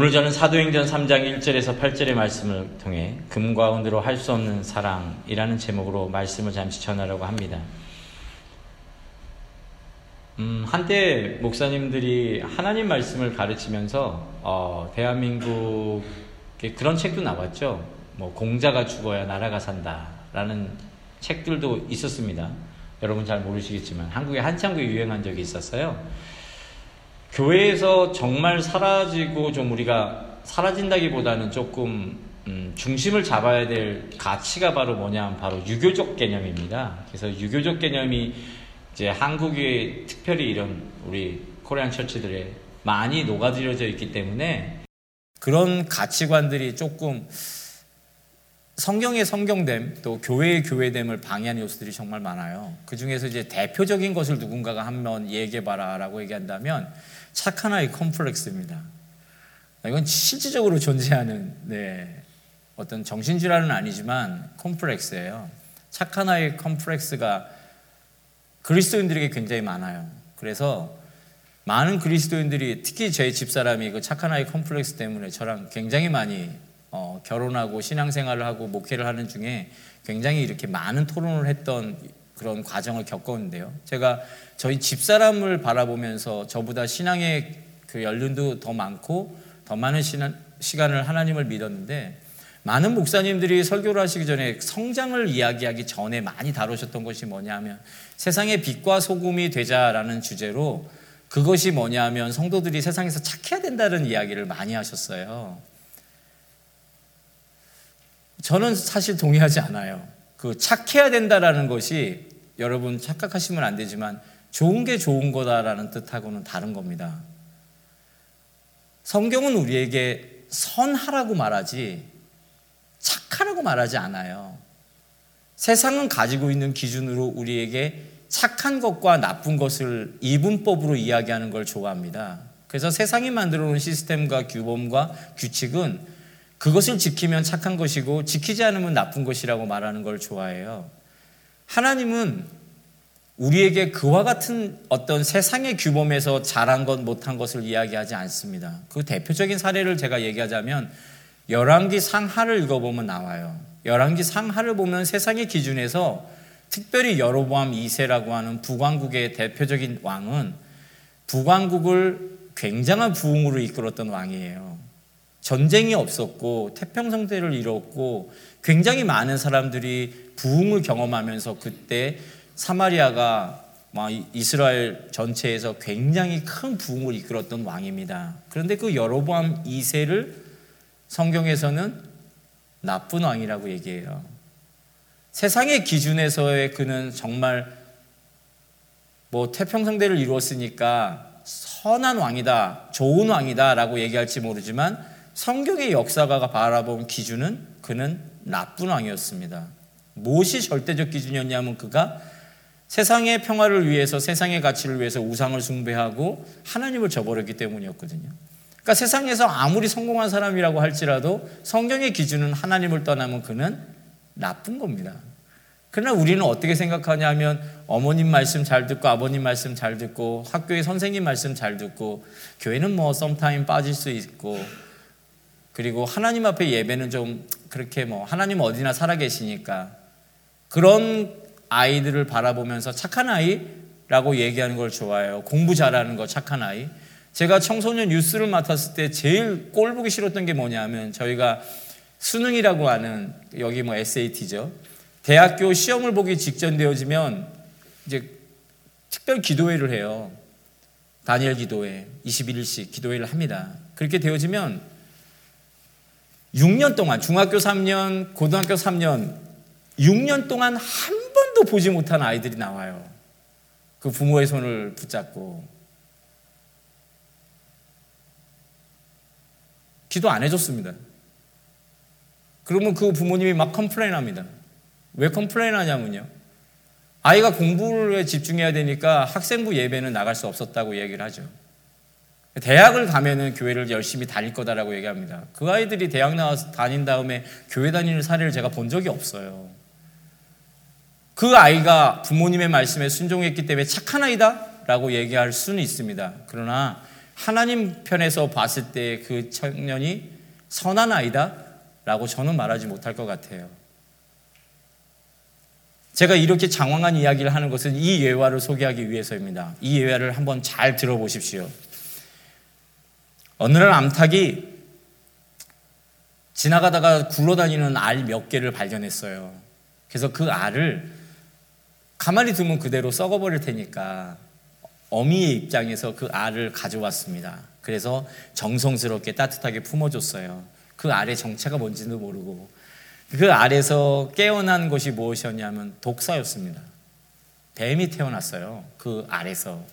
오늘 저는 사도행전 3장 1절에서 8절의 말씀을 통해 금과 은으로 할 수 없는 사랑이라는 제목으로 말씀을 잠시 전하려고 합니다. 음, 한때 목사님들이 하나님 말씀을 가르치면서 어, 대한민국에 그런 책도 나왔죠. 뭐 공자가 죽어야 나라가 산다라는 책들도 있었습니다. 여러분 잘 모르시겠지만 한국에 한참 그 유행한 적이 있었어요. 교회에서 정말 사라지고 좀 우리가 사라진다기보다는 조금 음, 중심을 잡아야 될 가치가 바로 뭐냐 바로 유교적 개념입니다. 그래서 유교적 개념이 이제 한국에 특별히 이런 우리 코리안 처치들에 많이 녹아들여져 있기 때문에 그런 가치관들이 조금 성경의 성경됨 또 교회의 교회됨을 방해하는 요소들이 정말 많아요. 그 중에서 이제 대표적인 것을 누군가가 한번 얘기해봐라라고 얘기한다면 착한 아이 컴플렉스입니다. 이건 실질적으로 존재하는 네, 어떤 정신질환은 아니지만 컴플렉스예요. 착한 아이 컴플렉스가 그리스도인들에게 굉장히 많아요. 그래서 많은 그리스도인들이 특히 제 집사람이 그 착한 아이 컴플렉스 때문에 저랑 굉장히 많이 어, 결혼하고 신앙생활을 하고 목회를 하는 중에 굉장히 이렇게 많은 토론을 했던 그런 과정을 겪었는데요. 제가 저희 집사람을 바라보면서 저보다 신앙의 그 연륜도 더 많고 더 많은 신앙, 시간을 하나님을 믿었는데 많은 목사님들이 설교를 하시기 전에 성장을 이야기하기 전에 많이 다루셨던 것이 뭐냐면 세상의 빛과 소금이 되자라는 주제로 그것이 뭐냐면 성도들이 세상에서 착해야 된다는 이야기를 많이 하셨어요. 저는 사실 동의하지 않아요. 그 착해야 된다라는 것이 여러분 착각하시면 안 되지만 좋은 게 좋은 거다라는 뜻하고는 다른 겁니다. 성경은 우리에게 선하라고 말하지 착하라고 말하지 않아요. 세상은 가지고 있는 기준으로 우리에게 착한 것과 나쁜 것을 이분법으로 이야기하는 걸 좋아합니다. 그래서 세상이 만들어 놓은 시스템과 규범과 규칙은 그것을 지키면 착한 것이고 지키지 않으면 나쁜 것이라고 말하는 걸 좋아해요. 하나님은 우리에게 그와 같은 어떤 세상의 규범에서 잘한 것 못한 것을 이야기하지 않습니다. 그 대표적인 사례를 제가 얘기하자면 열왕기 상하를 읽어보면 나와요. 열왕기 상하를 보면 세상의 기준에서 특별히 여로보암 2세라고 하는 북왕국의 대표적인 왕은 북왕국을 굉장한 부흥으로 이끌었던 왕이에요. 전쟁이 없었고 태평성대를 이뤘고 굉장히 많은 사람들이 부흥을 경험하면서 그때 사마리아가 이스라엘 전체에서 굉장히 큰 부흥을 이끌었던 왕입니다. 그런데 그 여로보암 2세를 성경에서는 나쁜 왕이라고 얘기해요. 세상의 기준에서의 그는 정말 뭐 태평성대를 이루었으니까 선한 왕이다, 좋은 왕이다라고 얘기할지 모르지만 성경의 역사가 바라본 기준은 그는 나쁜 왕이었습니다. 무엇이 절대적 기준이었냐면 그가 세상의 평화를 위해서 세상의 가치를 위해서 우상을 숭배하고 하나님을 저버렸기 때문이었거든요. 그러니까 세상에서 아무리 성공한 사람이라고 할지라도 성경의 기준은 하나님을 떠나면 그는 나쁜 겁니다. 그러나 우리는 어떻게 생각하냐면 어머님 말씀 잘 듣고 아버님 말씀 잘 듣고 학교의 선생님 말씀 잘 듣고 교회는 뭐 썸타임 빠질 수 있고 그리고 하나님 앞에 예배는 좀 그렇게 뭐 하나님 어디나 살아 계시니까 그런 아이들을 바라보면서 착한 아이라고 얘기하는 걸 좋아해요. 공부 잘하는 거 착한 아이. 제가 청소년 뉴스를 맡았을 때 제일 꼴 보기 싫었던 게 뭐냐면 저희가 수능이라고 하는 여기 뭐 SAT죠. 대학교 시험을 보기 직전 되어지면 이제 특별 기도회를 해요. 다니엘 기도회 21일씩 기도회를 합니다. 그렇게 되어지면 6년 동안 중학교 3년, 고등학교 3년 6년 동안 한 번도 보지 못한 아이들이 나와요. 그 부모의 손을 붙잡고 기도 안 해줬습니다. 그러면 그 부모님이 막 complain 합니다. 왜 complain 하냐면요. 아이가 공부에 집중해야 되니까 학생부 예배는 나갈 수 없었다고 얘기를 하죠. 대학을 가면은 교회를 열심히 다닐 거다라고 얘기합니다. 그 아이들이 대학 나와서 다닌 다음에 교회 다니는 사례를 제가 본 적이 없어요. 그 아이가 부모님의 말씀에 순종했기 때문에 착한 아이다? 라고 얘기할 수는 있습니다. 그러나 하나님 편에서 봤을 때 그 청년이 선한 아이다? 라고 저는 말하지 못할 것 같아요. 제가 이렇게 장황한 이야기를 하는 것은 이 예화를 소개하기 위해서입니다. 이 예화를 한번 잘 들어보십시오. 어느 날 암탉이 지나가다가 굴러다니는 알 몇 개를 발견했어요. 그래서 그 알을 가만히 두면 그대로 썩어버릴 테니까 어미의 입장에서 그 알을 가져왔습니다. 그래서 정성스럽게 따뜻하게 품어줬어요. 그 알의 정체가 뭔지도 모르고 그 알에서 깨어난 것이 무엇이었냐면 독사였습니다. 뱀이 태어났어요. 그 알에서.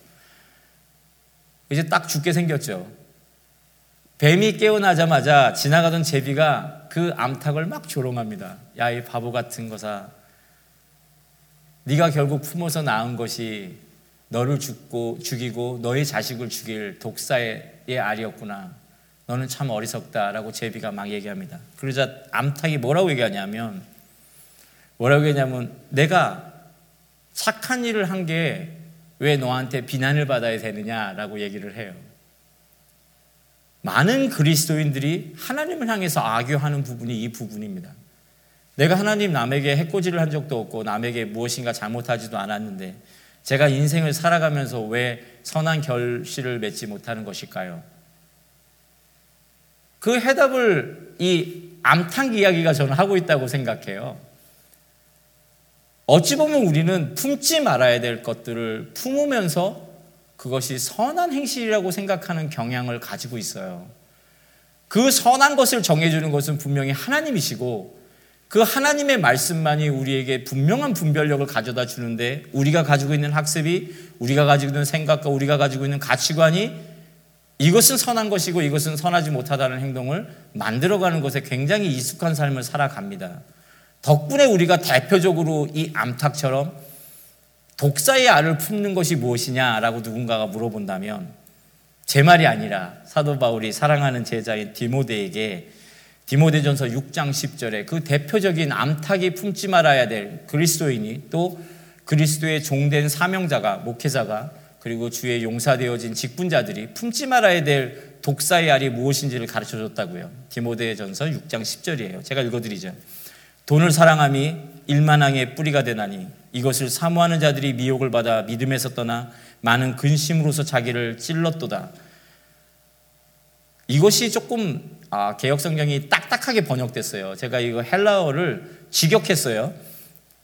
이제 딱 죽게 생겼죠. 뱀이 깨어나자마자 지나가던 제비가 그 암탉을 막 조롱합니다. 야, 이 바보 같은 거사. 네가 결국 품어서 낳은 것이 너를 죽고 죽이고 너의 자식을 죽일 독사의 알이었구나. 너는 참 어리석다라고 제비가 막 얘기합니다. 그러자 암탉이 뭐라고 얘기하냐면 뭐라고 얘기하냐면 내가 착한 일을 한 게 왜 너한테 비난을 받아야 되느냐라고 얘기를 해요. 많은 그리스도인들이 하나님을 향해서 악유하는 부분이 이 부분입니다. 내가 하나님 남에게 해코지를 한 적도 없고 남에게 무엇인가 잘못하지도 않았는데 제가 인생을 살아가면서 왜 선한 결실을 맺지 못하는 것일까요? 그 해답을 이 암탉 이야기가 저는 하고 있다고 생각해요. 어찌 보면 우리는 품지 말아야 될 것들을 품으면서 그것이 선한 행실이라고 생각하는 경향을 가지고 있어요. 그 선한 것을 정해주는 것은 분명히 하나님이시고 그 하나님의 말씀만이 우리에게 분명한 분별력을 가져다 주는데 우리가 가지고 있는 학습이 우리가 가지고 있는 생각과 우리가 가지고 있는 가치관이 이것은 선한 것이고 이것은 선하지 못하다는 행동을 만들어가는 것에 굉장히 익숙한 삶을 살아갑니다. 덕분에 우리가 대표적으로 이 암탉처럼 독사의 알을 품는 것이 무엇이냐라고 누군가가 물어본다면 제 말이 아니라 사도 바울이 사랑하는 제자인 디모데에게 디모데전서 6장 10절에 그 대표적인 암탉이 품지 말아야 될 그리스도인이 또 그리스도의 종된 사명자가 목회자가 그리고 주의 용사되어진 직분자들이 품지 말아야 될 독사의 알이 무엇인지를 가르쳐 줬다고요. 디모데전서 6장 10절이에요. 제가 읽어 드리죠. 돈을 사랑함이 일만항의 뿌리가 되나니 이것을 사모하는 자들이 미혹을 받아 믿음에서 떠나 많은 근심으로서 자기를 찔렀도다. 이것이 조금 아, 개혁 성경이 딱딱하게 번역됐어요. 제가 이거 헬라어를 직역했어요.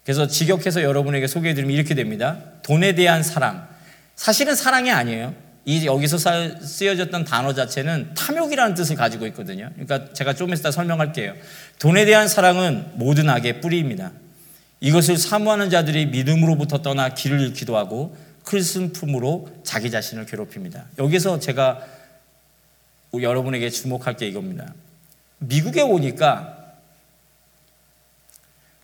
그래서 직역해서 여러분에게 소개해 드리면 이렇게 됩니다. 돈에 대한 사랑. 사실은 사랑이 아니에요. 이 여기서 쓰여졌던 단어 자체는 탐욕이라는 뜻을 가지고 있거든요. 그러니까 제가 좀 이따 설명할게요. 돈에 대한 사랑은 모든 악의 뿌리입니다. 이것을 사모하는 자들이 믿음으로부터 떠나 길을 잃기도 하고 큰 품으로 자기 자신을 괴롭힙니다. 여기서 제가 여러분에게 주목할 게 이겁니다. 미국에 오니까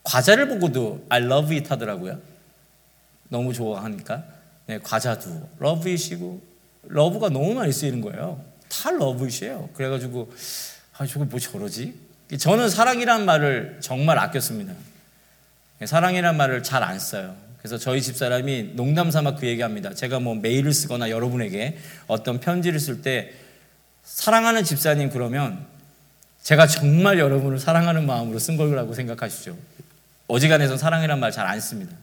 과자를 보고도 I love it 하더라고요. 너무 좋아하니까. 네, 과자도 love it이고 love가 너무 많이 쓰이는 거예요. 다 love it이에요. 그래가지고 아 저거 뭐 저러지? 저는 사랑이란 말을 정말 아꼈습니다. 사랑이란 말을 잘 안 써요. 그래서 저희 집사람이 농담 삼아 그 얘기합니다. 제가 뭐 메일을 쓰거나 여러분에게 어떤 편지를 쓸 때 사랑하는 집사님 그러면 제가 정말 여러분을 사랑하는 마음으로 쓴 거라고 생각하시죠. 어지간해서 사랑이란 말 잘 안 씁니다.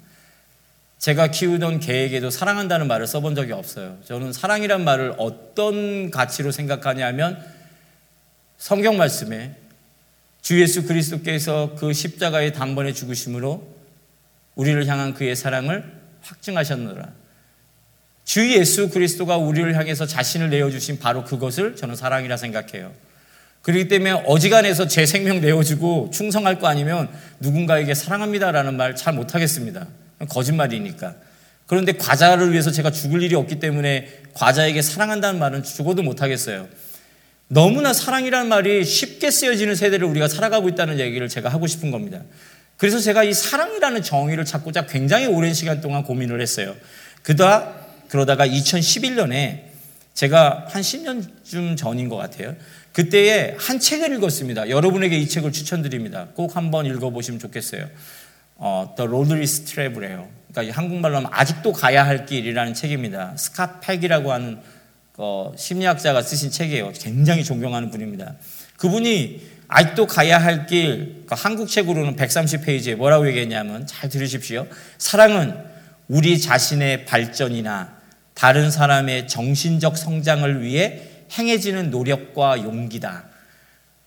제가 키우던 개에게도 사랑한다는 말을 써본 적이 없어요. 저는 사랑이란 말을 어떤 가치로 생각하냐면 성경 말씀에 주 예수 그리스도께서 그 십자가의 단번에 죽으심으로 우리를 향한 그의 사랑을 확증하셨노라. 주 예수 그리스도가 우리를 향해서 자신을 내어주신 바로 그것을 저는 사랑이라 생각해요. 그렇기 때문에 어지간해서 제 생명 내어주고 충성할 거 아니면 누군가에게 사랑합니다라는 말 잘 못하겠습니다. 거짓말이니까. 그런데 과자를 위해서 제가 죽을 일이 없기 때문에 과자에게 사랑한다는 말은 죽어도 못하겠어요. 너무나 사랑이라는 말이 쉽게 쓰여지는 세대를 우리가 살아가고 있다는 얘기를 제가 하고 싶은 겁니다. 그래서 제가 이 사랑이라는 정의를 찾고자 굉장히 오랜 시간 동안 고민을 했어요. 그다 그러다가 2011년에 제가 한 10년쯤 전인 것 같아요. 그때에 한 책을 읽었습니다. 여러분에게 이 책을 추천드립니다. 꼭 한번 읽어보시면 좋겠어요. 어, The Roadless Travel이에요. 그러니까 한국말로 하면 아직도 가야 할 길이라는 책입니다. 스캇 팩이라고 하는 어, 심리학자가 쓰신 책이에요. 굉장히 존경하는 분입니다. 그분이 아직도 가야 할 길, 그 한국 책으로는 130페이지에 뭐라고 얘기했냐면 잘 들으십시오. 사랑은 우리 자신의 발전이나 다른 사람의 정신적 성장을 위해 행해지는 노력과 용기다.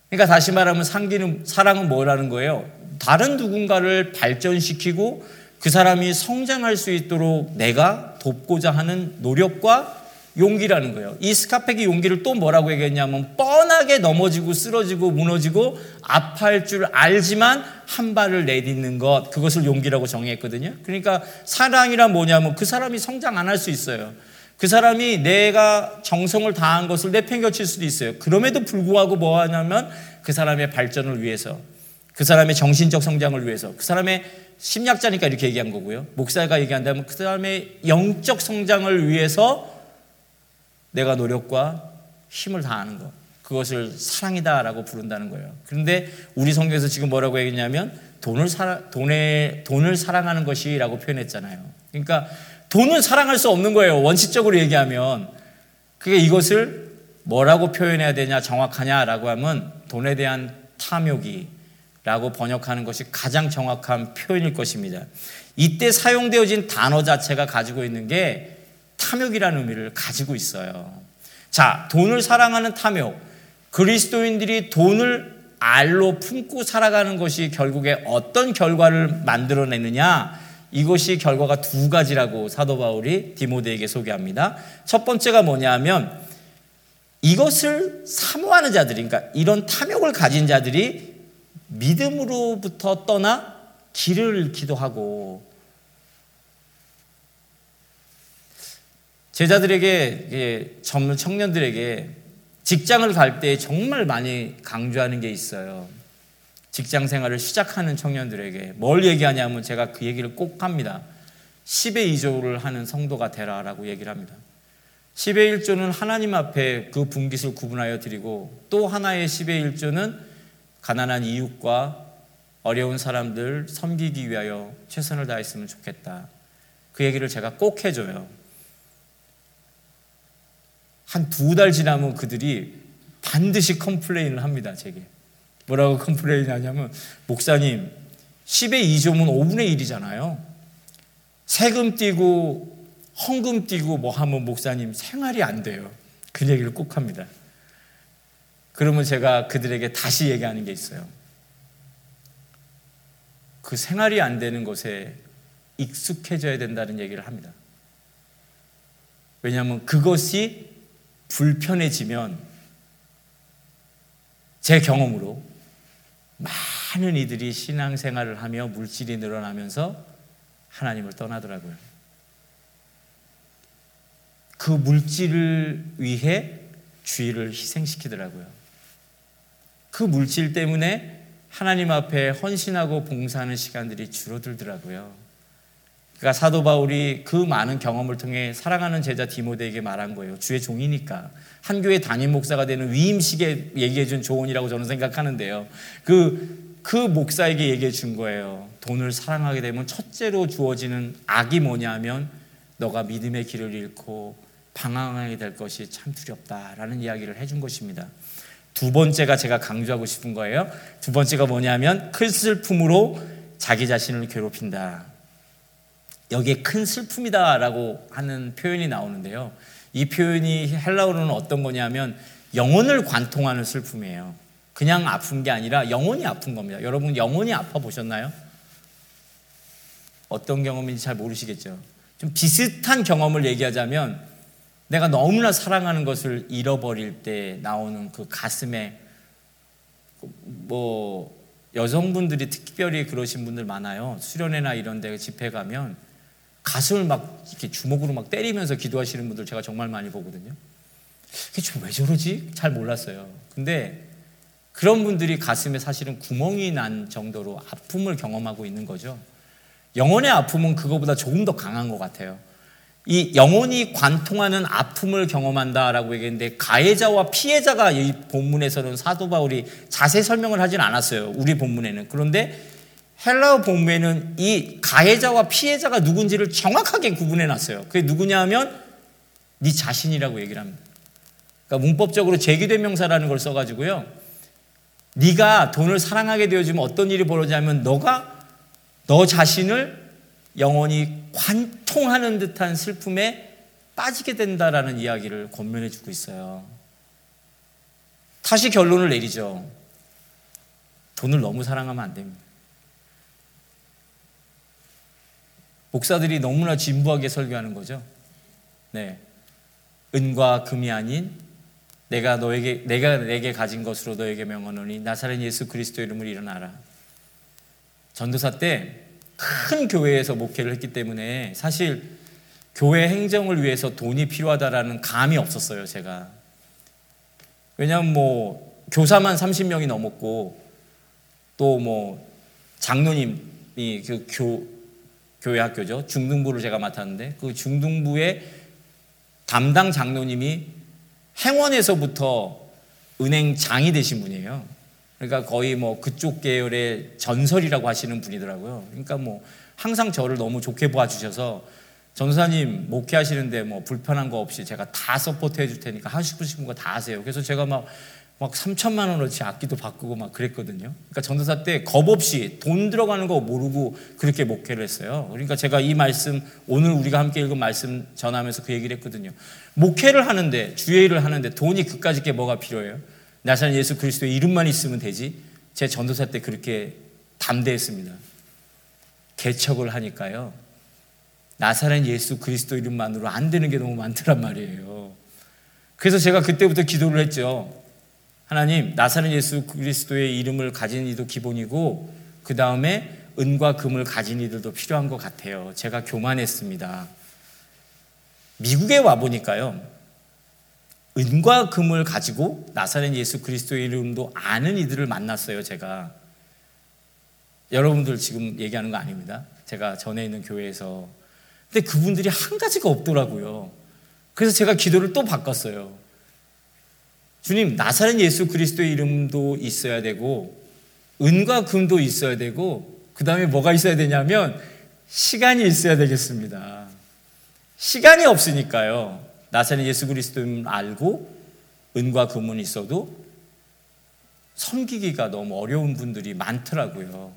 그러니까 다시 말하면 상기는, 사랑은 뭐라는 거예요? 다른 누군가를 발전시키고 그 사람이 성장할 수 있도록 내가 돕고자 하는 노력과 용기라는 거예요. 이 스카펙이 용기를 또 뭐라고 얘기했냐면 뻔하게 넘어지고 쓰러지고 무너지고 아파할 줄 알지만 한 발을 내딛는 것 그것을 용기라고 정의했거든요. 그러니까 사랑이란 뭐냐면 그 사람이 성장 안 할 수 있어요. 그 사람이 내가 정성을 다한 것을 내팽겨칠 수도 있어요. 그럼에도 불구하고 뭐 하냐면 그 사람의 발전을 위해서 그 사람의 정신적 성장을 위해서 그 사람의 심리학자니까 이렇게 얘기한 거고요. 목사가 얘기한다면 그 사람의 영적 성장을 위해서 내가 노력과 힘을 다하는 것. 그것을 사랑이다라고 부른다는 거예요. 그런데 우리 성경에서 지금 뭐라고 얘기했냐면 돈을 사랑, 돈에, 돈을 사랑하는 것이라고 표현했잖아요. 그러니까 돈은 사랑할 수 없는 거예요. 원칙적으로 얘기하면. 그게 이것을 뭐라고 표현해야 되냐, 정확하냐라고 하면 돈에 대한 탐욕이라고 번역하는 것이 가장 정확한 표현일 것입니다. 이때 사용되어진 단어 자체가 가지고 있는 게 탐욕이라는 의미를 가지고 있어요. 자, 돈을 사랑하는 탐욕. 그리스도인들이 돈을 알로 품고 살아가는 것이 결국에 어떤 결과를 만들어내느냐? 이것이 결과가 두 가지라고 사도 바울이 디모데에게 소개합니다. 첫 번째가 뭐냐면 이것을 사모하는 자들이, 그러니까 이런 탐욕을 가진 자들이 믿음으로부터 떠나 길을 잃기도 하고 제자들에게 젊은 청년들에게 직장을 갈 때 정말 많이 강조하는 게 있어요. 직장 생활을 시작하는 청년들에게 뭘 얘기하냐면 제가 그 얘기를 꼭 합니다. 10의 2조를 하는 성도가 되라라고 얘기를 합니다. 10의 1조는 하나님 앞에 그 분깃을 구분하여 드리고 또 하나의 10의 1조는 가난한 이웃과 어려운 사람들 섬기기 위하여 최선을 다했으면 좋겠다. 그 얘기를 제가 꼭 해줘요. 한 두 달 지나면 그들이 반드시 complain을 합니다, 제게. 뭐라고 complain 하냐면, 목사님, 10의 2조면 5분의 1이잖아요. 세금 띄고, 헌금 띄고 뭐 하면 목사님 생활이 안 돼요. 그 얘기를 꼭 합니다. 그러면 제가 그들에게 다시 얘기하는 게 있어요. 그 생활이 안 되는 것에 익숙해져야 된다는 얘기를 합니다. 왜냐하면 그것이 불편해지면 제 경험으로 많은 이들이 신앙생활을 하며 물질이 늘어나면서 하나님을 떠나더라고요. 그 물질을 위해 주의를 희생시키더라고요. 그 물질 때문에 하나님 앞에 헌신하고 봉사하는 시간들이 줄어들더라고요. 그러니까 사도 바울이 그 많은 경험을 통해 사랑하는 제자 디모데에게 말한 거예요. 주의 종이니까. 한 교회 담임 목사가 되는 위임식에 얘기해 준 조언이라고 저는 생각하는데요. 그, 그 목사에게 얘기해 준 거예요. 돈을 사랑하게 되면 첫째로 주어지는 악이 뭐냐면 너가 믿음의 길을 잃고 방황하게 될 것이 참 두렵다라는 이야기를 해준 것입니다. 두 번째가 제가 강조하고 싶은 거예요. 두 번째가 뭐냐면 큰 슬픔으로 자기 자신을 괴롭힌다. 여기에 큰 슬픔이다라고 하는 표현이 나오는데요. 이 표현이 헬라어로는 어떤 거냐면 영혼을 관통하는 슬픔이에요. 그냥 아픈 게 아니라 영혼이 아픈 겁니다. 여러분 영혼이 아파 보셨나요? 어떤 경험인지 잘 모르시겠죠. 좀 비슷한 경험을 얘기하자면 내가 너무나 사랑하는 것을 잃어버릴 때 나오는 그 가슴에 뭐 여성분들이 특별히 그러신 분들 많아요. 수련회나 이런 데 집회 가면 가슴을 막 이렇게 주먹으로 막 때리면서 기도하시는 분들 제가 정말 많이 보거든요. 그게 좀 왜 저러지? 잘 몰랐어요. 근데 그런 분들이 가슴에 사실은 구멍이 난 정도로 아픔을 경험하고 있는 거죠. 영혼의 아픔은 그거보다 조금 더 강한 것 같아요. 이 영혼이 관통하는 아픔을 경험한다라고 얘기했는데 가해자와 피해자가 이 본문에서는 사도 바울이 자세히 설명을 하진 않았어요. 우리 본문에는. 그런데 헬라어 본문에는 이 가해자와 피해자가 누군지를 정확하게 구분해 놨어요. 그게 누구냐 하면 네 자신이라고 얘기를 합니다. 그러니까 문법적으로 제기대명사라는 걸 써가지고요. 네가 돈을 사랑하게 되어지면 어떤 일이 벌어지냐면 너가 너 자신을 영원히 관통하는 듯한 슬픔에 빠지게 된다라는 이야기를 권면해 주고 있어요. 다시 결론을 내리죠. 돈을 너무 사랑하면 안 됩니다. 목사들이 너무나 진부하게 설교하는 거죠. 네. 은과 금이 아닌 내가 너에게 내가 내게 가진 것으로 너에게 명하노니 나사렛 예수 그리스도 이름을 일어나라. 전도사 때 큰 교회에서 목회를 했기 때문에 사실 교회 행정을 위해서 돈이 필요하다라는 감이 없었어요, 제가. 왜냐하면 뭐 교사만 30명이 넘었고 또 뭐 장로님이 그 교, 교회 학교죠. 중등부를 제가 맡았는데 그 중등부의 담당 장로님이 행원에서부터 은행장이 되신 분이에요. 그러니까 거의 뭐 그쪽 계열의 전설이라고 하시는 분이더라고요. 그러니까 뭐 항상 저를 너무 좋게 봐주셔서 전도사님 목회하시는데 뭐 불편한 거 없이 제가 다 support 해줄 테니까 하시고 싶은 거 다 하세요. 그래서 제가 막, 막 3천만 원어치 악기도 바꾸고 막 그랬거든요. 그러니까 전도사 때 겁 없이 돈 들어가는 거 모르고 그렇게 목회를 했어요. 그러니까 제가 이 말씀, 오늘 우리가 함께 읽은 말씀 전하면서 그 얘기를 했거든요. 목회를 하는데, 주의 일을 하는데 돈이 그까짓 게 뭐가 필요해요? 나사렛 예수 그리스도의 이름만 있으면 되지. 제 전도사 때 그렇게 담대했습니다. 개척을 하니까요. 나사렛 예수 그리스도 이름만으로 안 되는 게 너무 많더란 말이에요. 그래서 제가 그때부터 기도를 했죠. 하나님, 나사렛 예수 그리스도의 이름을 가진 이도 기본이고, 그 다음에 은과 금을 가진 이들도 필요한 것 같아요. 제가 교만했습니다. 미국에 와 보니까요. 은과 금을 가지고 나사렛 예수 그리스도의 이름도 아는 이들을 만났어요, 제가. 여러분들 지금 얘기하는 거 아닙니다. 제가 전에 있는 교회에서. 근데 그분들이 한 가지가 없더라고요. 그래서 제가 기도를 또 바꿨어요. 주님, 나사렛 예수 그리스도의 이름도 있어야 되고, 은과 금도 있어야 되고, 그 다음에 뭐가 있어야 되냐면, 시간이 있어야 되겠습니다. 시간이 없으니까요. 나사렛 예수 그리스도를 알고 은과 금은 있어도 섬기기가 너무 어려운 분들이 많더라고요.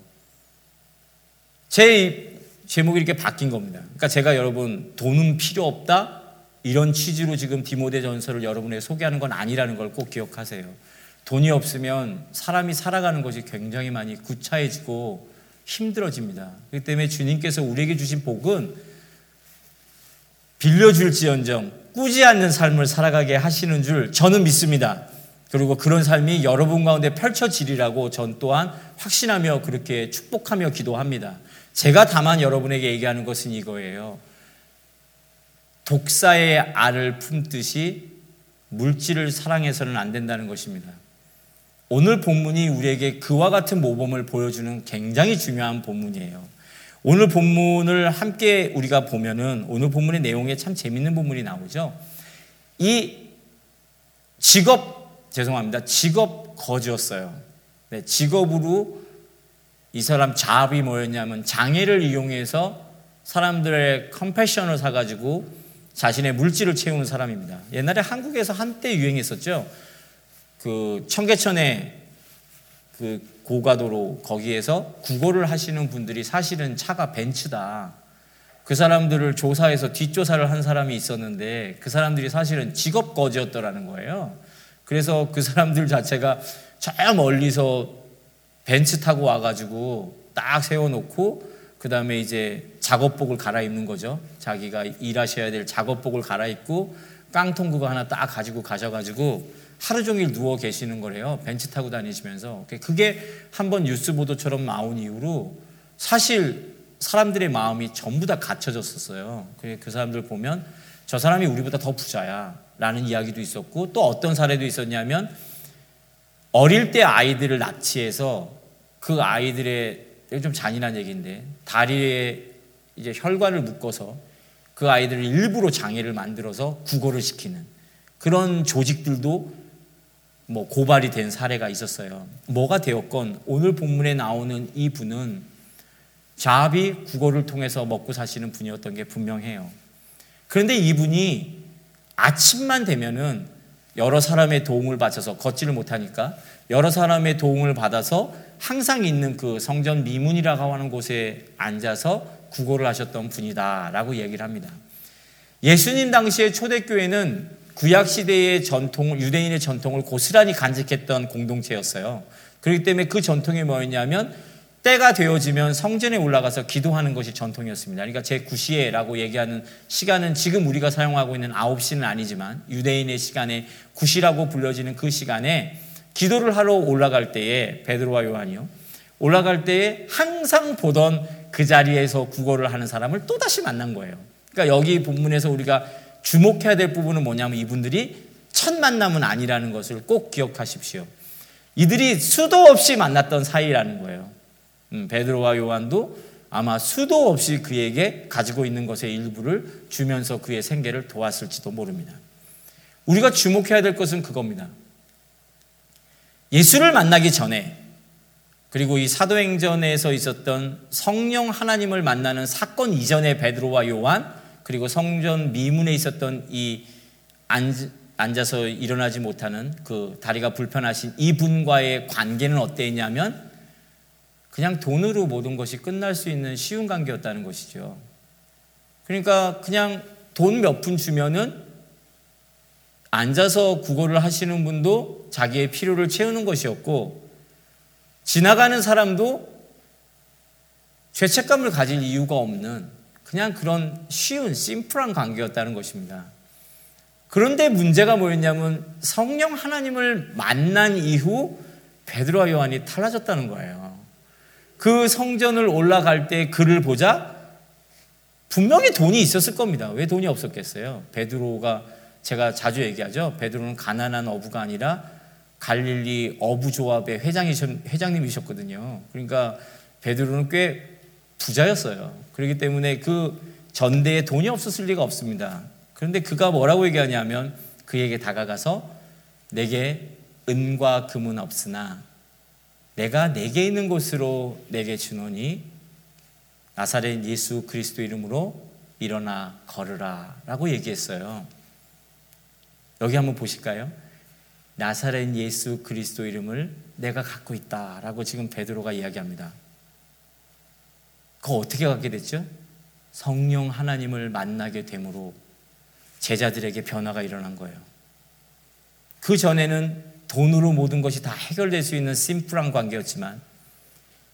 제 제목이 이렇게 바뀐 겁니다. 그러니까 제가 여러분 돈은 필요 없다 이런 취지로 지금 디모데 전서를 여러분에게 소개하는 건 아니라는 걸 꼭 기억하세요. 돈이 없으면 사람이 살아가는 것이 굉장히 많이 구차해지고 힘들어집니다. 그렇기 때문에 주님께서 우리에게 주신 복은 빌려줄지언정 꾸지 않는 삶을 살아가게 하시는 줄 저는 믿습니다. 그리고 그런 삶이 여러분 가운데 펼쳐지리라고 전 또한 확신하며 그렇게 축복하며 기도합니다. 제가 다만 여러분에게 얘기하는 것은 이거예요. 독사의 알을 품듯이 물질을 사랑해서는 안 된다는 것입니다. 오늘 본문이 우리에게 그와 같은 모범을 보여주는 굉장히 중요한 본문이에요. 오늘 본문을 함께 우리가 보면은 오늘 본문의 내용에 참 재밌는 본문이 나오죠. 이 직업 죄송합니다. 직업 거지였어요. 네, 직업으로 이 사람 자업이 뭐였냐면 장애를 이용해서 사람들의 컴패션을 사가지고 자신의 물질을 채우는 사람입니다. 옛날에 한국에서 한때 유행했었죠. 그 청계천에 그 고가도로 거기에서 구걸을 하시는 분들이 사실은 차가 벤츠다. 그 사람들을 조사해서 뒷조사를 한 사람이 있었는데 그 사람들이 사실은 직업 거지였더라는 거예요. 그래서 그 사람들 자체가 저 멀리서 벤츠 타고 와가지고 딱 세워놓고 그 다음에 이제 작업복을 갈아입는 거죠. 자기가 일하셔야 될 작업복을 갈아입고 깡통 그거 하나 딱 가지고 가셔가지고 하루 종일 누워 계시는 거래요. 벤치 타고 다니시면서. 그게 한번 뉴스 보도처럼 나온 이후로 사실 사람들의 마음이 전부 다 갇혀졌었어요. 그 사람들 보면 저 사람이 우리보다 더 부자야. 라는 이야기도 있었고 또 어떤 사례도 있었냐면 어릴 때 아이들을 납치해서 그 아이들의 좀 잔인한 얘기인데 다리에 이제 혈관을 묶어서 그 아이들을 일부러 장애를 만들어서 구걸을 시키는 그런 조직들도 뭐 고발이 된 사례가 있었어요. 뭐가 되었건 오늘 본문에 나오는 이 분은 자합이 국어를 통해서 먹고 사시는 분이었던 게 분명해요. 그런데 이분이 아침만 되면은 여러 사람의 도움을 받아서 걷지를 못하니까 여러 사람의 도움을 받아서 항상 있는 그 성전 미문이라고 하는 곳에 앉아서 구걸을 하셨던 분이다라고 얘기를 합니다. 예수님 당시의 초대교회는 구약 시대의 전통, 유대인의 전통을 고스란히 간직했던 공동체였어요. 그렇기 때문에 그 전통이 뭐였냐면 때가 되어지면 성전에 올라가서 기도하는 것이 전통이었습니다. 그러니까 제 9시에라고 얘기하는 시간은 지금 우리가 사용하고 있는 9시는 아니지만 유대인의 시간에 9시라고 불려지는 그 시간에 기도를 하러 올라갈 때에 베드로와 요한이요. 올라갈 때에 항상 보던 그 자리에서 구걸을 하는 사람을 또다시 만난 거예요. 그러니까 여기 본문에서 우리가 주목해야 될 부분은 뭐냐면 이분들이 첫 만남은 아니라는 것을 꼭 기억하십시오. 이들이 수도 없이 만났던 사이라는 거예요. 음, 베드로와 요한도 아마 수도 없이 그에게 가지고 있는 것의 일부를 주면서 그의 생계를 도왔을지도 모릅니다. 우리가 주목해야 될 것은 그겁니다. 예수를 만나기 전에 그리고 이 사도행전에서 있었던 성령 하나님을 만나는 사건 이전의 베드로와 요한 그리고 성전 미문에 있었던 이 앉아서 일어나지 못하는 그 다리가 불편하신 이분과의 관계는 어땠냐면 그냥 돈으로 모든 것이 끝날 수 있는 쉬운 관계였다는 것이죠. 그러니까 그냥 돈 몇 푼 주면은 앉아서 구걸을 하시는 분도 자기의 필요를 채우는 것이었고 지나가는 사람도 죄책감을 가질 이유가 없는 그냥 그런 쉬운 심플한 관계였다는 것입니다. 그런데 문제가 뭐였냐면 성령 하나님을 만난 이후 베드로와 요한이 달라졌다는 거예요. 그 성전을 올라갈 때 그를 보자 분명히 돈이 있었을 겁니다. 왜 돈이 없었겠어요? 베드로가 제가 자주 얘기하죠. 베드로는 가난한 어부가 아니라 갈릴리 어부 조합의 회장이 회장님이셨거든요. 그러니까 베드로는 꽤 부자였어요. 그렇기 때문에 그 전대에 돈이 없었을 리가 없습니다. 그런데 그가 뭐라고 얘기하냐면 그에게 다가가서 내게 은과 금은 없으나 내가 내게 있는 곳으로 내게 주노니 나사렛 예수 그리스도 이름으로 일어나 걸으라 라고 얘기했어요. 여기 한번 보실까요? 나사렛 예수 그리스도 이름을 내가 갖고 있다 라고 지금 베드로가 이야기합니다. 그거 어떻게 갖게 됐죠? 성령 하나님을 만나게 됨으로 제자들에게 변화가 일어난 거예요. 그 전에는 돈으로 모든 것이 다 해결될 수 있는 심플한 관계였지만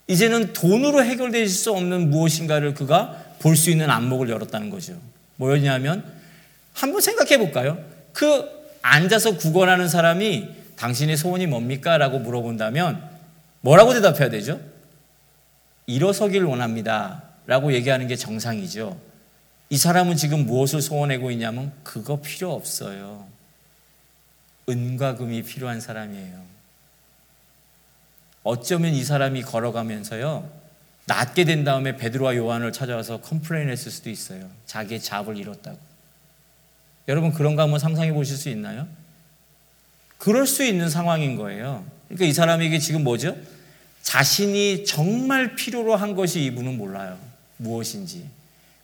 이제는 돈으로 해결될 수 없는 무엇인가를 그가 볼 수 있는 안목을 열었다는 거죠. 뭐였냐면 한번 생각해 볼까요? 그 앉아서 구걸하는 사람이 당신의 소원이 뭡니까? 라고 물어본다면 뭐라고 대답해야 되죠? 일어서길 원합니다. 라고 얘기하는 게 정상이죠. 이 사람은 지금 무엇을 소원하고 있냐면 그거 필요 없어요. 은과 금이 필요한 사람이에요. 어쩌면 이 사람이 걸어가면서요. 낫게 된 다음에 베드로와 요한을 찾아와서 complain 했을 수도 있어요. 자기의 job을 잃었다고. 여러분 그런 거 한번 상상해 보실 수 있나요? 그럴 수 있는 상황인 거예요. 그러니까 이 사람에게 지금 뭐죠? 자신이 정말 필요로 한 것이 이분은 몰라요. 무엇인지.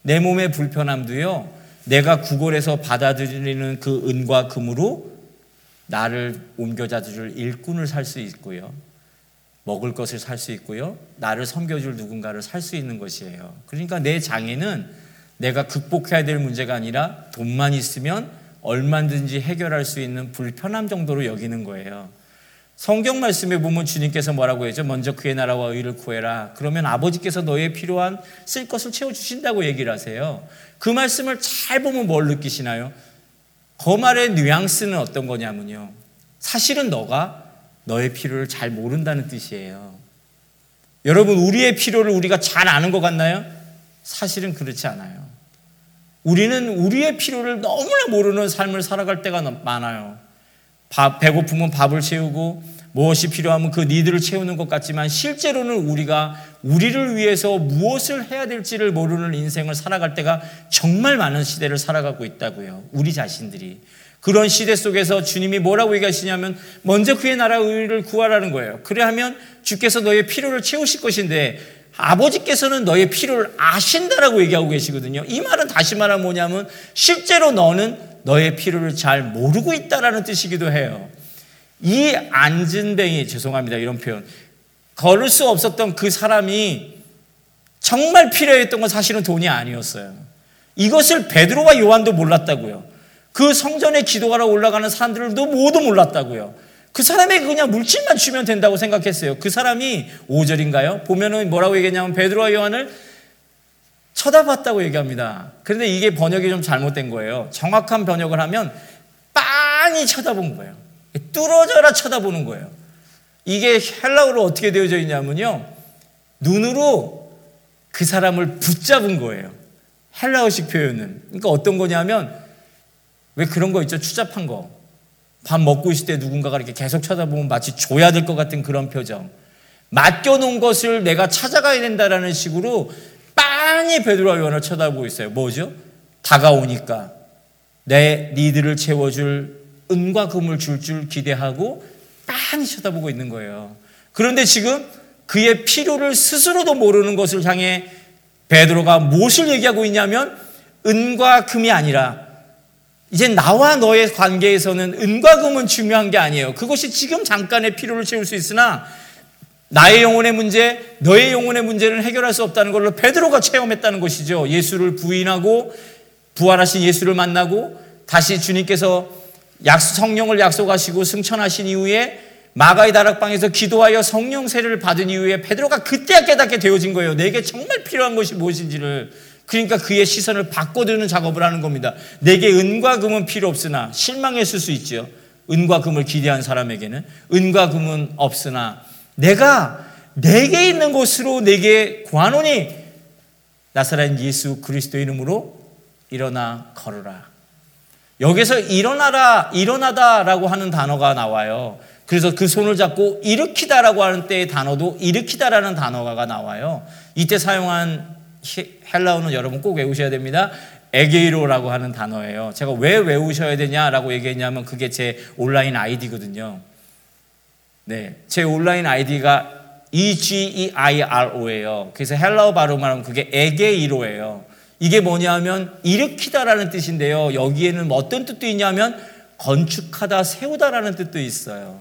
내 몸의 불편함도요, 내가 구걸해서 받아들이는 그 은과 금으로 나를 옮겨다줄 일꾼을 살 수 있고요. 먹을 것을 살 수 있고요. 나를 섬겨줄 누군가를 살 수 있는 것이에요. 그러니까 내 장애는 내가 극복해야 될 문제가 아니라 돈만 있으면 얼마든지 해결할 수 있는 불편함 정도로 여기는 거예요. 성경 말씀에 보면 주님께서 뭐라고 했죠? 먼저 그의 나라와 의를 구해라. 그러면 아버지께서 너의 필요한 쓸 것을 채워주신다고 얘기를 하세요. 그 말씀을 잘 보면 뭘 느끼시나요? 그 말의 뉘앙스는 어떤 거냐면요. 사실은 너가 너의 필요를 잘 모른다는 뜻이에요. 여러분, 우리의 필요를 우리가 잘 아는 것 같나요? 사실은 그렇지 않아요. 우리는 우리의 필요를 너무나 모르는 삶을 살아갈 때가 많아요. 밥, 배고프면 밥을 채우고 무엇이 필요하면 그 니들을 채우는 것 같지만 실제로는 우리가 우리를 위해서 무엇을 해야 될지를 모르는 인생을 살아갈 때가 정말 많은 시대를 살아가고 있다고요. 우리 자신들이. 그런 시대 속에서 주님이 뭐라고 얘기하시냐면 먼저 그의 나라 의를 구하라는 거예요. 그래 하면 주께서 너의 필요를 채우실 것인데 아버지께서는 너의 필요를 아신다라고 얘기하고 계시거든요. 이 말은 다시 말하면 뭐냐면 실제로 너는 너의 필요를 잘 모르고 있다라는 뜻이기도 해요. 이 안진뱅이 죄송합니다 이런 표현 걸을 수 없었던 그 사람이 정말 필요했던 건 사실은 돈이 아니었어요. 이것을 베드로와 요한도 몰랐다고요. 그 성전에 기도하러 올라가는 사람들도 모두 몰랐다고요. 그 사람에게 그냥 물질만 주면 된다고 생각했어요. 그 사람이 5절인가요? 보면은 뭐라고 얘기했냐면 베드로와 요한을 쳐다봤다고 얘기합니다. 그런데 이게 번역이 좀 잘못된 거예요. 정확한 번역을 하면 빤히 쳐다본 거예요. 뚫어져라 쳐다보는 거예요. 이게 헬라어로 어떻게 되어져 있냐면요. 눈으로 그 사람을 붙잡은 거예요. 헬라어식 표현은. 그러니까 어떤 거냐면 왜 그런 거 있죠? 추잡한 거. 밥 먹고 있을 때 누군가가 이렇게 계속 쳐다보면 마치 줘야 될 것 같은 그런 표정. 맡겨놓은 것을 내가 찾아가야 된다라는 식으로 빤히 베드로와 요한을 쳐다보고 있어요. 뭐죠? 다가오니까 내 니들을 채워줄 은과 금을 줄줄 기대하고 빤히 쳐다보고 있는 거예요. 그런데 지금 그의 필요를 스스로도 모르는 것을 향해 베드로가 무엇을 얘기하고 있냐면 은과 금이 아니라 이제 나와 너의 관계에서는 은과 금은 중요한 게 아니에요. 그것이 지금 잠깐의 필요를 채울 수 있으나 나의 영혼의 문제, 너의 영혼의 문제를 해결할 수 없다는 걸로 베드로가 체험했다는 것이죠. 예수를 부인하고 부활하신 예수를 만나고 다시 주님께서 약속, 성령을 약속하시고 승천하신 이후에 마가의 다락방에서 기도하여 성령 세례를 받은 이후에 베드로가 그때야 깨닫게 되어진 거예요. 내게 정말 필요한 것이 무엇인지를. 그러니까 그의 시선을 바꿔드는 작업을 하는 겁니다. 내게 은과 금은 필요 없으나 실망했을 수 있죠. 은과 금을 기대한 사람에게는 은과 금은 없으나 내가 내게 있는 곳으로 내게 구하노니 나사렛 예수 그리스도 이름으로 일어나 걸어라. 여기서 일어나라, 일어나다라고 하는 단어가 나와요. 그래서 그 손을 잡고 일으키다라고 하는 때의 단어도 일으키다라는 단어가 나와요. 이때 사용한 헬라어는 여러분 꼭 외우셔야 됩니다. 에게이로라고 하는 단어예요. 제가 왜 외우셔야 되냐라고 얘기했냐면 그게 제 온라인 아이디거든요. 네, 제 온라인 아이디가 E-G-E-I-R-O예요. 그래서 헬라어 발음하면 그게 에게이로예요. 이게 뭐냐면 일으키다라는 뜻인데요. 여기에는 어떤 뜻도 있냐면 건축하다, 세우다라는 뜻도 있어요.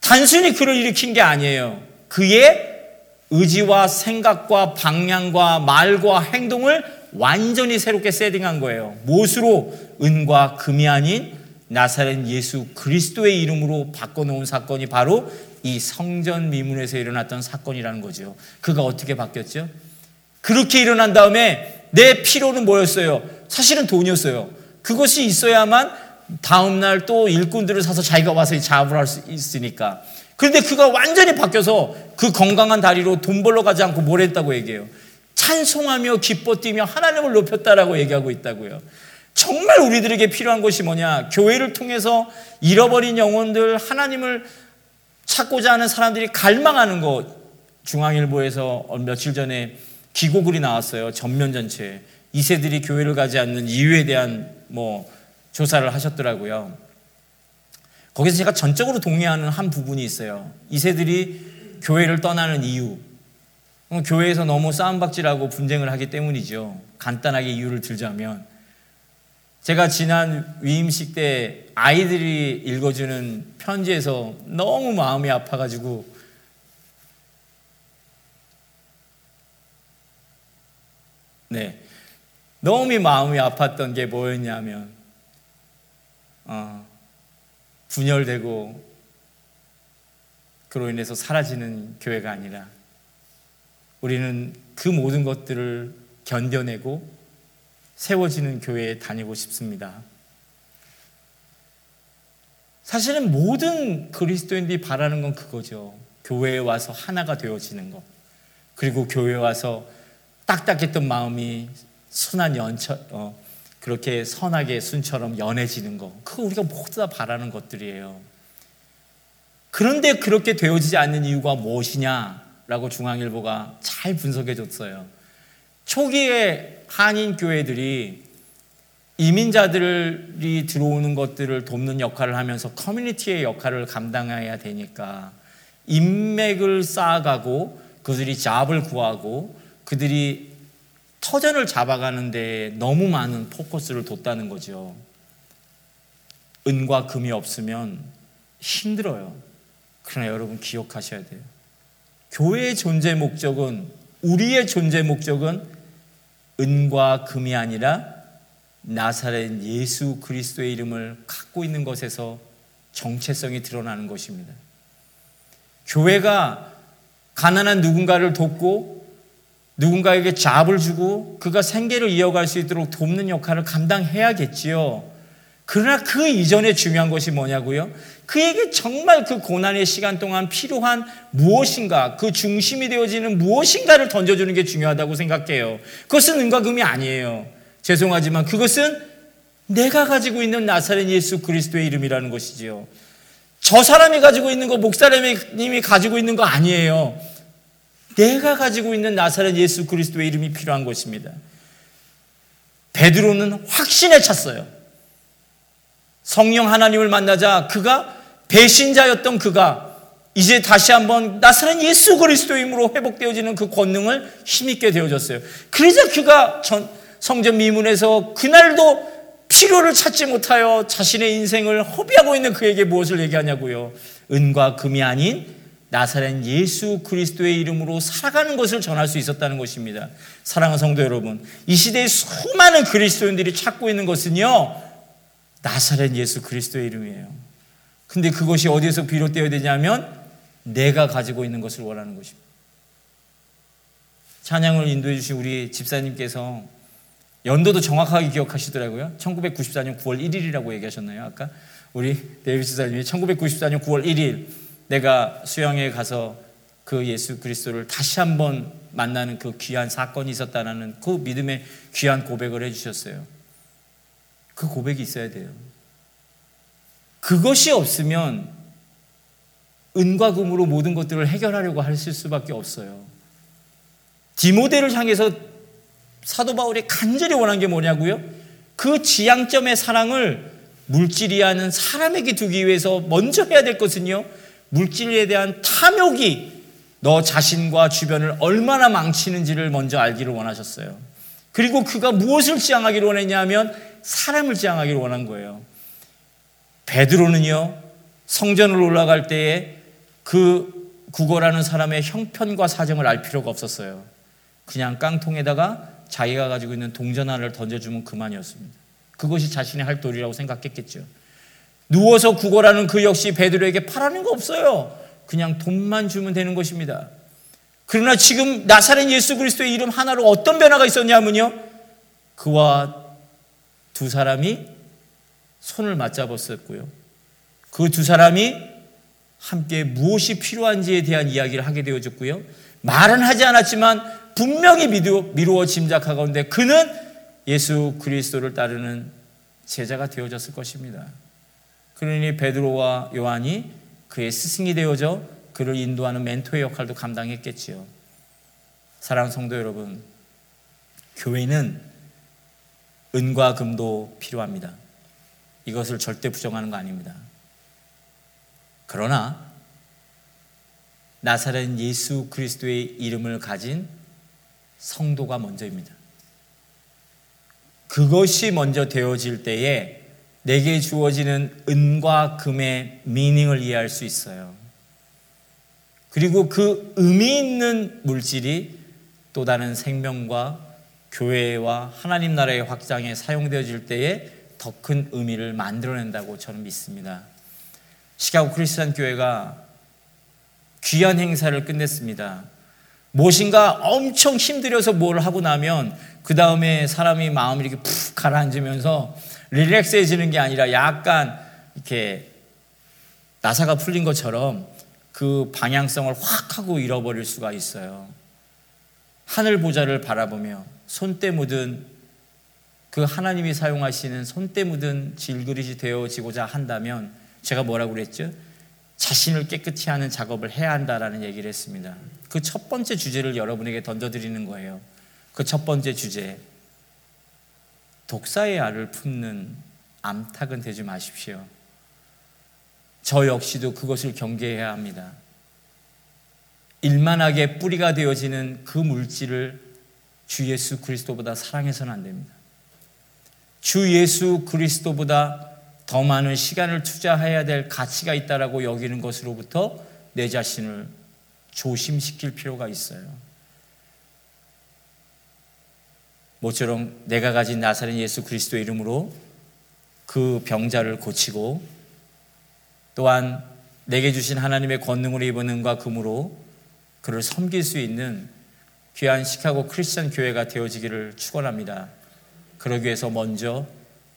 단순히 그를 일으킨 게 아니에요. 그의 의지와 생각과 방향과 말과 행동을 완전히 새롭게 세팅한 거예요. 무엇으로? 은과 금이 아닌 나사렛 예수 그리스도의 이름으로 바꿔놓은 사건이 바로 이 성전 미문에서 일어났던 사건이라는 거죠. 그가 어떻게 바뀌었죠? 그렇게 일어난 다음에 내 필요는 뭐였어요? 사실은 돈이었어요. 그것이 있어야만 다음날 또 일꾼들을 사서 자기가 와서 할수 있으니까. 그런데 그가 완전히 바뀌어서 그 건강한 다리로 돈 벌러 가지 않고 뭘 했다고 얘기해요. 찬송하며 기뻐 뛰며 하나님을 높였다라고 얘기하고 있다고요. 정말 우리들에게 필요한 것이 뭐냐? 교회를 통해서 잃어버린 영혼들, 하나님을 찾고자 하는 사람들이 갈망하는 것. 중앙일보에서 며칠 전에 기고글이 나왔어요. 전면 전체. 이세들이 교회를 가지 않는 이유에 대한 뭐 조사를 하셨더라고요. 거기서 제가 전적으로 동의하는 한 부분이 있어요. 이세들이 교회를 떠나는 이유. 교회에서 너무 싸움박질하고 분쟁을 하기 때문이죠. 간단하게 이유를 들자면. 제가 지난 위임식 때 아이들이 읽어주는 편지에서 너무 마음이 아파가지고 네. 너무 마음이 아팠던 게 뭐였냐면 어, 분열되고 그로 인해서 사라지는 교회가 아니라 우리는 그 모든 것들을 견뎌내고 세워지는 교회에 다니고 싶습니다. 사실은 모든 그리스도인들이 바라는 건 그거죠. 교회에 와서 하나가 되어지는 것. 그리고 교회에 와서 딱딱했던 마음이 순한 연처, 어, 그렇게 선하게 순처럼 연해지는 거. 그거 우리가 모두 다 바라는 것들이에요. 그런데 그렇게 되어지지 않는 이유가 무엇이냐라고 중앙일보가 잘 분석해 줬어요. 초기에 한인 교회들이 이민자들이 들어오는 것들을 돕는 역할을 하면서 커뮤니티의 역할을 감당해야 되니까 인맥을 쌓아가고 그들이 잡을 구하고 그들이 터전을 잡아가는데 너무 많은 포커스를 뒀다는 거죠. 은과 금이 없으면 힘들어요. 그러나 여러분 기억하셔야 돼요. 교회의 존재 목적은 우리의 존재 목적은 은과 금이 아니라 나사렛 예수 그리스도의 이름을 갖고 있는 것에서 정체성이 드러나는 것입니다. 교회가 가난한 누군가를 돕고 누군가에게 잡을 주고 그가 생계를 이어갈 수 있도록 돕는 역할을 감당해야겠지요. 그러나 그 이전에 중요한 것이 뭐냐고요? 그에게 정말 그 고난의 시간 동안 필요한 무엇인가, 그 중심이 되어지는 무엇인가를 던져주는 게 중요하다고 생각해요. 그것은 은과 금이 아니에요. 죄송하지만 그것은 내가 가지고 있는 나사렛 예수 그리스도의 이름이라는 것이지요. 저 사람이 가지고 있는 거, 목사님이 가지고 있는 거 아니에요. 내가 가지고 있는 나사렛 예수 그리스도의 이름이 필요한 것입니다. 베드로는 확신에 찼어요. 성령 하나님을 만나자 그가 배신자였던 그가 이제 다시 한번 나사렛 예수 그리스도의 힘으로 회복되어지는 그 권능을 힘있게 되어졌어요. 그래서 그가 전, 성전 미문에서 그날도 필요를 찾지 못하여 자신의 인생을 허비하고 있는 그에게 무엇을 얘기하냐고요. 은과 금이 아닌 나사렛 예수 그리스도의 이름으로 살아가는 것을 전할 수 있었다는 것입니다. 사랑하는 성도 여러분, 이 시대의 수많은 그리스도인들이 찾고 있는 것은요, 나사렛 예수 그리스도의 이름이에요. 근데 그것이 어디에서 비롯되어야 되냐면 내가 가지고 있는 것을 원하는 것입니다. 찬양을 인도해 주신 우리 집사님께서 연도도 정확하게 기억하시더라고요. 1994년 9월 1일이라고 얘기하셨나요? 아까 우리 데이비 집사님이 1994년 9월 1일 내가 수영에 가서 그 예수 그리스도를 다시 한번 만나는 그 귀한 사건이 있었다는 그 믿음의 귀한 고백을 해주셨어요. 그 고백이 있어야 돼요. 그것이 없으면 은과 금으로 모든 것들을 해결하려고 하실 수밖에 없어요. 디모데를 향해서 사도 바울이 간절히 원한 게 뭐냐고요? 그 지향점의 사랑을 물질이 하는 사람에게 두기 위해서 먼저 해야 될 것은요. 물질에 대한 탐욕이 너 자신과 주변을 얼마나 망치는지를 먼저 알기를 원하셨어요. 그리고 그가 무엇을 지향하기를 원했냐면 사람을 지향하기를 원한 거예요. 베드로는요, 성전을 올라갈 때에 그 구걸하는 사람의 형편과 사정을 알 필요가 없었어요. 그냥 깡통에다가 자기가 가지고 있는 동전 하나를 던져주면 그만이었습니다. 그것이 자신의 할 도리라고 생각했겠죠. 누워서 구걸하는 그 역시 베드로에게 바라는 거 없어요. 그냥 돈만 주면 되는 것입니다. 그러나 지금 나사렛 예수 그리스도의 이름 하나로 어떤 변화가 있었냐면요. 그와 두 사람이 손을 맞잡았었고요. 그 두 사람이 함께 무엇이 필요한지에 대한 이야기를 하게 되어졌고요. 말은 하지 않았지만 분명히 미루어 짐작하건대 그는 예수 그리스도를 따르는 제자가 되어졌을 것입니다. 그러니 베드로와 요한이 그의 스승이 되어져 그를 인도하는 멘토의 역할도 감당했겠지요. 사랑 성도 여러분, 교회는 은과 금도 필요합니다. 이것을 절대 부정하는 거 아닙니다. 그러나 나사렛 예수 그리스도의 이름을 가진 성도가 먼저입니다. 그것이 먼저 되어질 때에 내게 주어지는 은과 금의 미닝을 이해할 수 있어요. 그리고 그 의미 있는 물질이 또 다른 생명과 교회와 하나님 나라의 확장에 사용되어질 때에 더 큰 의미를 만들어낸다고 저는 믿습니다. 시카고 크리스천 교회가 귀한 행사를 끝냈습니다. 무엇인가 엄청 힘들여서 뭘 하고 나면 그 다음에 사람이 마음이 이렇게 푹 가라앉으면서 릴렉스해지는 게 아니라 약간 이렇게 나사가 풀린 것처럼 그 방향성을 확 하고 잃어버릴 수가 있어요. 하늘 보좌를 바라보며 손때 묻은 그 하나님이 사용하시는 손때 묻은 질그릇이 되어지고자 한다면 제가 뭐라고 그랬죠? 자신을 깨끗이 하는 작업을 해야 한다라는 얘기를 했습니다. 그 첫 번째 주제를 여러분에게 던져드리는 거예요. 그 첫 번째 주제. 독사의 알을 품는 암탉은 되지 마십시오. 저 역시도 그것을 경계해야 합니다. 일만하게 뿌리가 되어지는 그 물질을 주 예수 그리스도보다 사랑해서는 안 됩니다. 주 예수 그리스도보다 더 많은 시간을 투자해야 될 가치가 있다라고 여기는 것으로부터 내 자신을 조심시킬 필요가 있어요. 모처럼 내가 가진 나사렛 예수 그리스도 이름으로 그 병자를 고치고 또한 내게 주신 하나님의 권능으로 입은 은과 금으로 그를 섬길 수 있는 귀한 시카고 크리스천 교회가 되어지기를 축원합니다. 그러기 위해서 먼저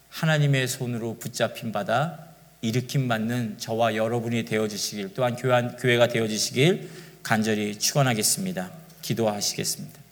하나님의 손으로 붙잡힌 바다 일으킴 받는 저와 여러분이 되어지시길 또한 교회가 되어지시길 간절히 축원하겠습니다. 기도하시겠습니다.